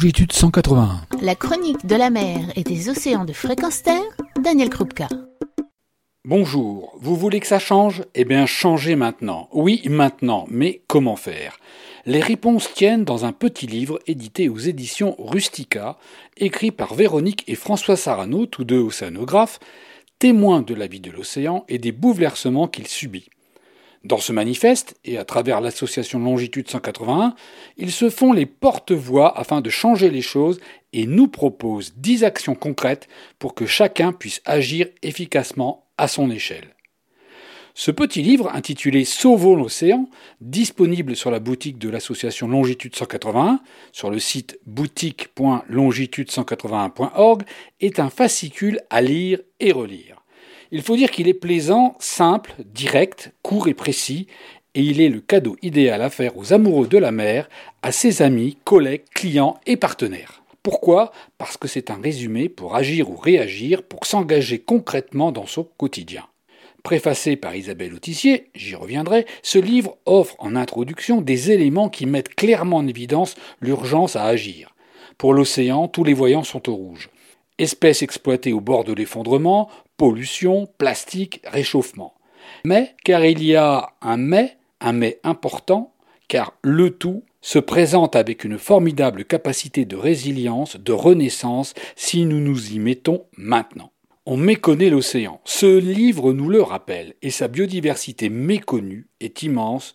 longitude 181. La chronique de la mer et des océans de fréquence terre, Daniel Krupka. Bonjour, vous voulez que ça change? Eh bien changez maintenant. Oui, maintenant, mais comment faire? Les réponses tiennent dans un petit livre édité aux éditions Rustica, écrit par Véronique et François Sarano, tous deux océanographes, témoins de la vie de l'océan et des bouleversements qu'il subit. Dans ce manifeste, et à travers l'association Longitude 181, ils se font les porte-voix afin de changer les choses et nous proposent dix actions concrètes pour que chacun puisse agir efficacement à son échelle. Ce petit livre, intitulé Sauvons l'océan, disponible sur la boutique de l'association Longitude 181, sur le site boutique.longitude181.org, est un fascicule à lire et relire. Il faut dire qu'il est plaisant, simple, direct, court et précis, et il est le cadeau idéal à faire aux amoureux de la mer, à ses amis, collègues, clients et partenaires. Pourquoi? Parce que c'est un résumé pour agir ou réagir, pour s'engager concrètement dans son quotidien. Préfacé par Isabelle Autissier, j'y reviendrai, ce livre offre en introduction des éléments qui mettent clairement en évidence l'urgence à agir. Pour l'océan, tous les voyants sont au rouge. Espèces exploitées au bord de l'effondrement, pollution, plastique, réchauffement. Mais, car il y a un mais, un mais important, car le tout se présente avec une formidable capacité de résilience, de renaissance, si nous nous y mettons maintenant. On méconnaît l'océan. Ce livre nous le rappelle, et sa biodiversité méconnue est immense,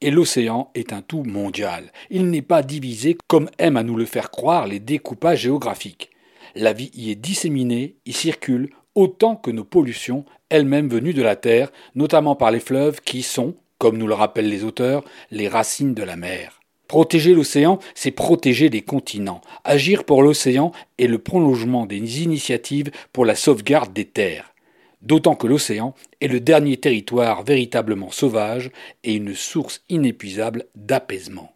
et l'océan est un tout mondial. Il n'est pas divisé comme aiment à nous le faire croire les découpages géographiques. La vie y est disséminée, y circule, autant que nos pollutions, elles-mêmes venues de la Terre, notamment par les fleuves qui sont, comme nous le rappellent les auteurs, les racines de la mer. Protéger l'océan, c'est protéger les continents. Agir pour l'océan est le prolongement des initiatives pour la sauvegarde des terres. D'autant que l'océan est le dernier territoire véritablement sauvage et une source inépuisable d'apaisement.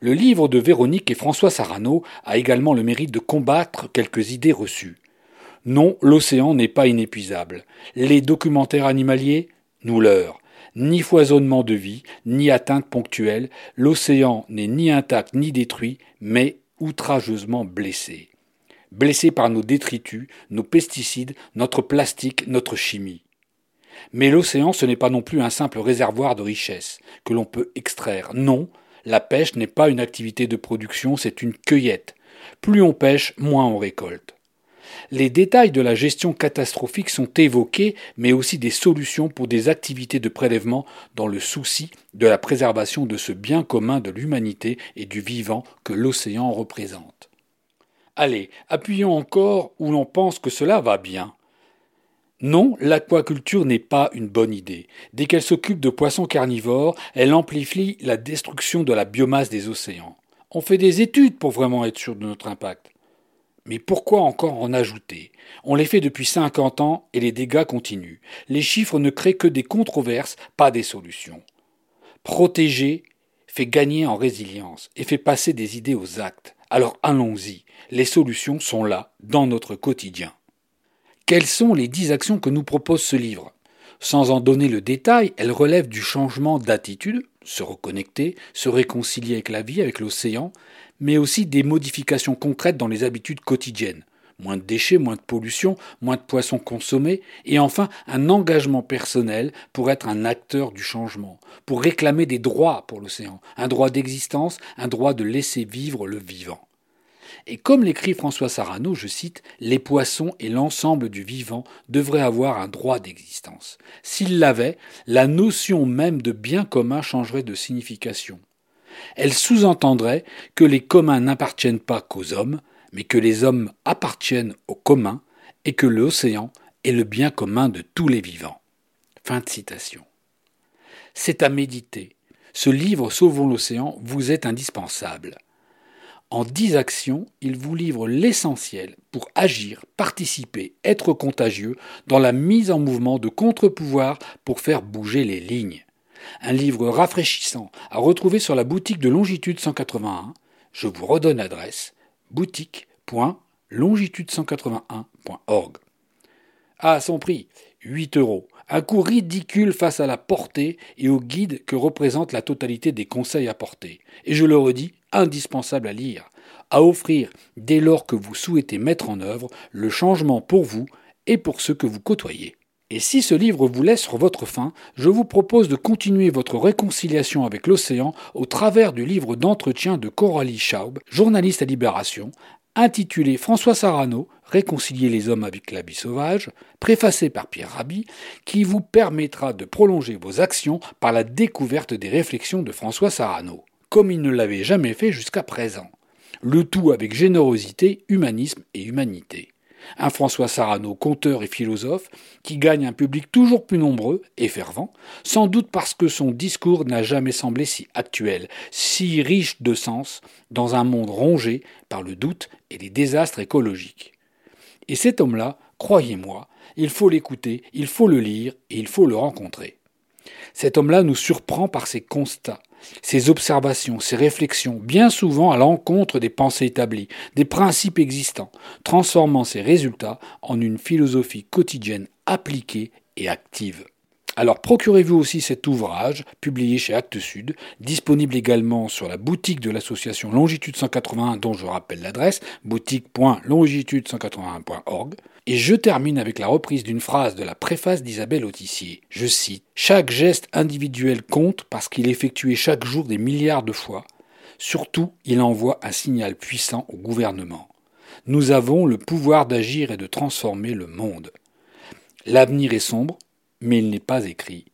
Le livre de Véronique et François Sarano a également le mérite de combattre quelques idées reçues. Non, l'océan n'est pas inépuisable. Les documentaires animaliers nous leurrent. Ni foisonnement de vie, ni atteinte ponctuelle, l'océan n'est ni intact ni détruit, mais outrageusement blessé. Blessé par nos détritus, nos pesticides, notre plastique, notre chimie. Mais l'océan, ce n'est pas non plus un simple réservoir de richesses que l'on peut extraire. Non, la pêche n'est pas une activité de production, c'est une cueillette. Plus on pêche, moins on récolte. Les détails de la gestion catastrophique sont évoqués, mais aussi des solutions pour des activités de prélèvement dans le souci de la préservation de ce bien commun de l'humanité et du vivant que l'océan représente. Allez, appuyons encore où l'on pense que cela va bien. Non, l'aquaculture n'est pas une bonne idée. Dès qu'elle s'occupe de poissons carnivores, elle amplifie la destruction de la biomasse des océans. On fait des études pour vraiment être sûr de notre impact. Mais pourquoi encore en ajouter? On les fait depuis 50 ans et les dégâts continuent. Les chiffres ne créent que des controverses, pas des solutions. Protéger fait gagner en résilience et fait passer des idées aux actes. Alors allons-y, les solutions sont là, dans notre quotidien. Quelles sont les dix actions que nous propose ce livre? Sans en donner le détail, elles relèvent du changement d'attitude, se reconnecter, se réconcilier avec la vie, avec l'océan, mais aussi des modifications concrètes dans les habitudes quotidiennes. Moins de déchets, moins de pollution, moins de poissons consommés, et enfin un engagement personnel pour être un acteur du changement, pour réclamer des droits pour l'océan, un droit d'existence, un droit de laisser vivre le vivant. Et comme l'écrit François Sarano, je cite, les poissons et l'ensemble du vivant devraient avoir un droit d'existence. S'ils l'avaient, la notion même de bien commun changerait de signification. Elle sous-entendrait que les communs n'appartiennent pas qu'aux hommes, mais que les hommes appartiennent aux communs et que l'océan est le bien commun de tous les vivants. C'est à méditer. Ce livre Sauvons l'océan vous est indispensable. En dix actions, il vous livre l'essentiel pour agir, participer, être contagieux dans la mise en mouvement de contre-pouvoirs pour faire bouger les lignes. Un livre rafraîchissant à retrouver sur la boutique de Longitude 181. Je vous redonne l'adresse boutique.longitude181.org. À son prix, 8 euros. Un coût ridicule face à la portée et au guide que représente la totalité des conseils apportés. Et je le redis, indispensable à lire. à offrir dès lors que vous souhaitez mettre en œuvre le changement pour vous et pour ceux que vous côtoyez. Et si ce livre vous laisse sur votre faim, je vous propose de continuer votre réconciliation avec l'océan au travers du livre d'entretien de Coralie Schaub, journaliste à Libération, intitulé François Sarano, Réconcilier les hommes avec la sauvage, préfacé par Pierre Rabhi, qui vous permettra de prolonger vos actions par la découverte des réflexions de François Sarano, comme il ne l'avait jamais fait jusqu'à présent. Le tout avec générosité, humanisme et humanité. Un François Sarano, conteur et philosophe, qui gagne un public toujours plus nombreux et fervent, sans doute parce que son discours n'a jamais semblé si actuel, si riche de sens, dans un monde rongé par le doute et les désastres écologiques. Et cet homme-là, croyez-moi, il faut l'écouter, il faut le lire et il faut le rencontrer. Cet homme-là nous surprend par ses constats, ses observations, ses réflexions, bien souvent à l'encontre des pensées établies, des principes existants, transformant ses résultats en une philosophie quotidienne appliquée et active. Alors procurez-vous aussi cet ouvrage, publié chez Actes Sud, disponible également sur la boutique de l'association Longitude 181, dont je rappelle l'adresse, boutique.longitude181.org. Et je termine avec la reprise d'une phrase de la préface d'Isabelle Autissier. Je cite Chaque geste individuel compte parce qu'il est effectué chaque jour des milliards de fois. Surtout, il envoie un signal puissant au gouvernement. Nous avons le pouvoir d'agir et de transformer le monde. L'avenir est sombre, mais il n'est pas écrit.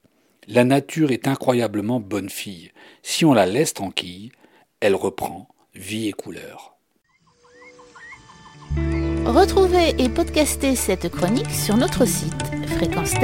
La nature est incroyablement bonne fille. Si on la laisse tranquille, elle reprend vie et couleur. Retrouvez et podcastez cette chronique sur notre site fréquence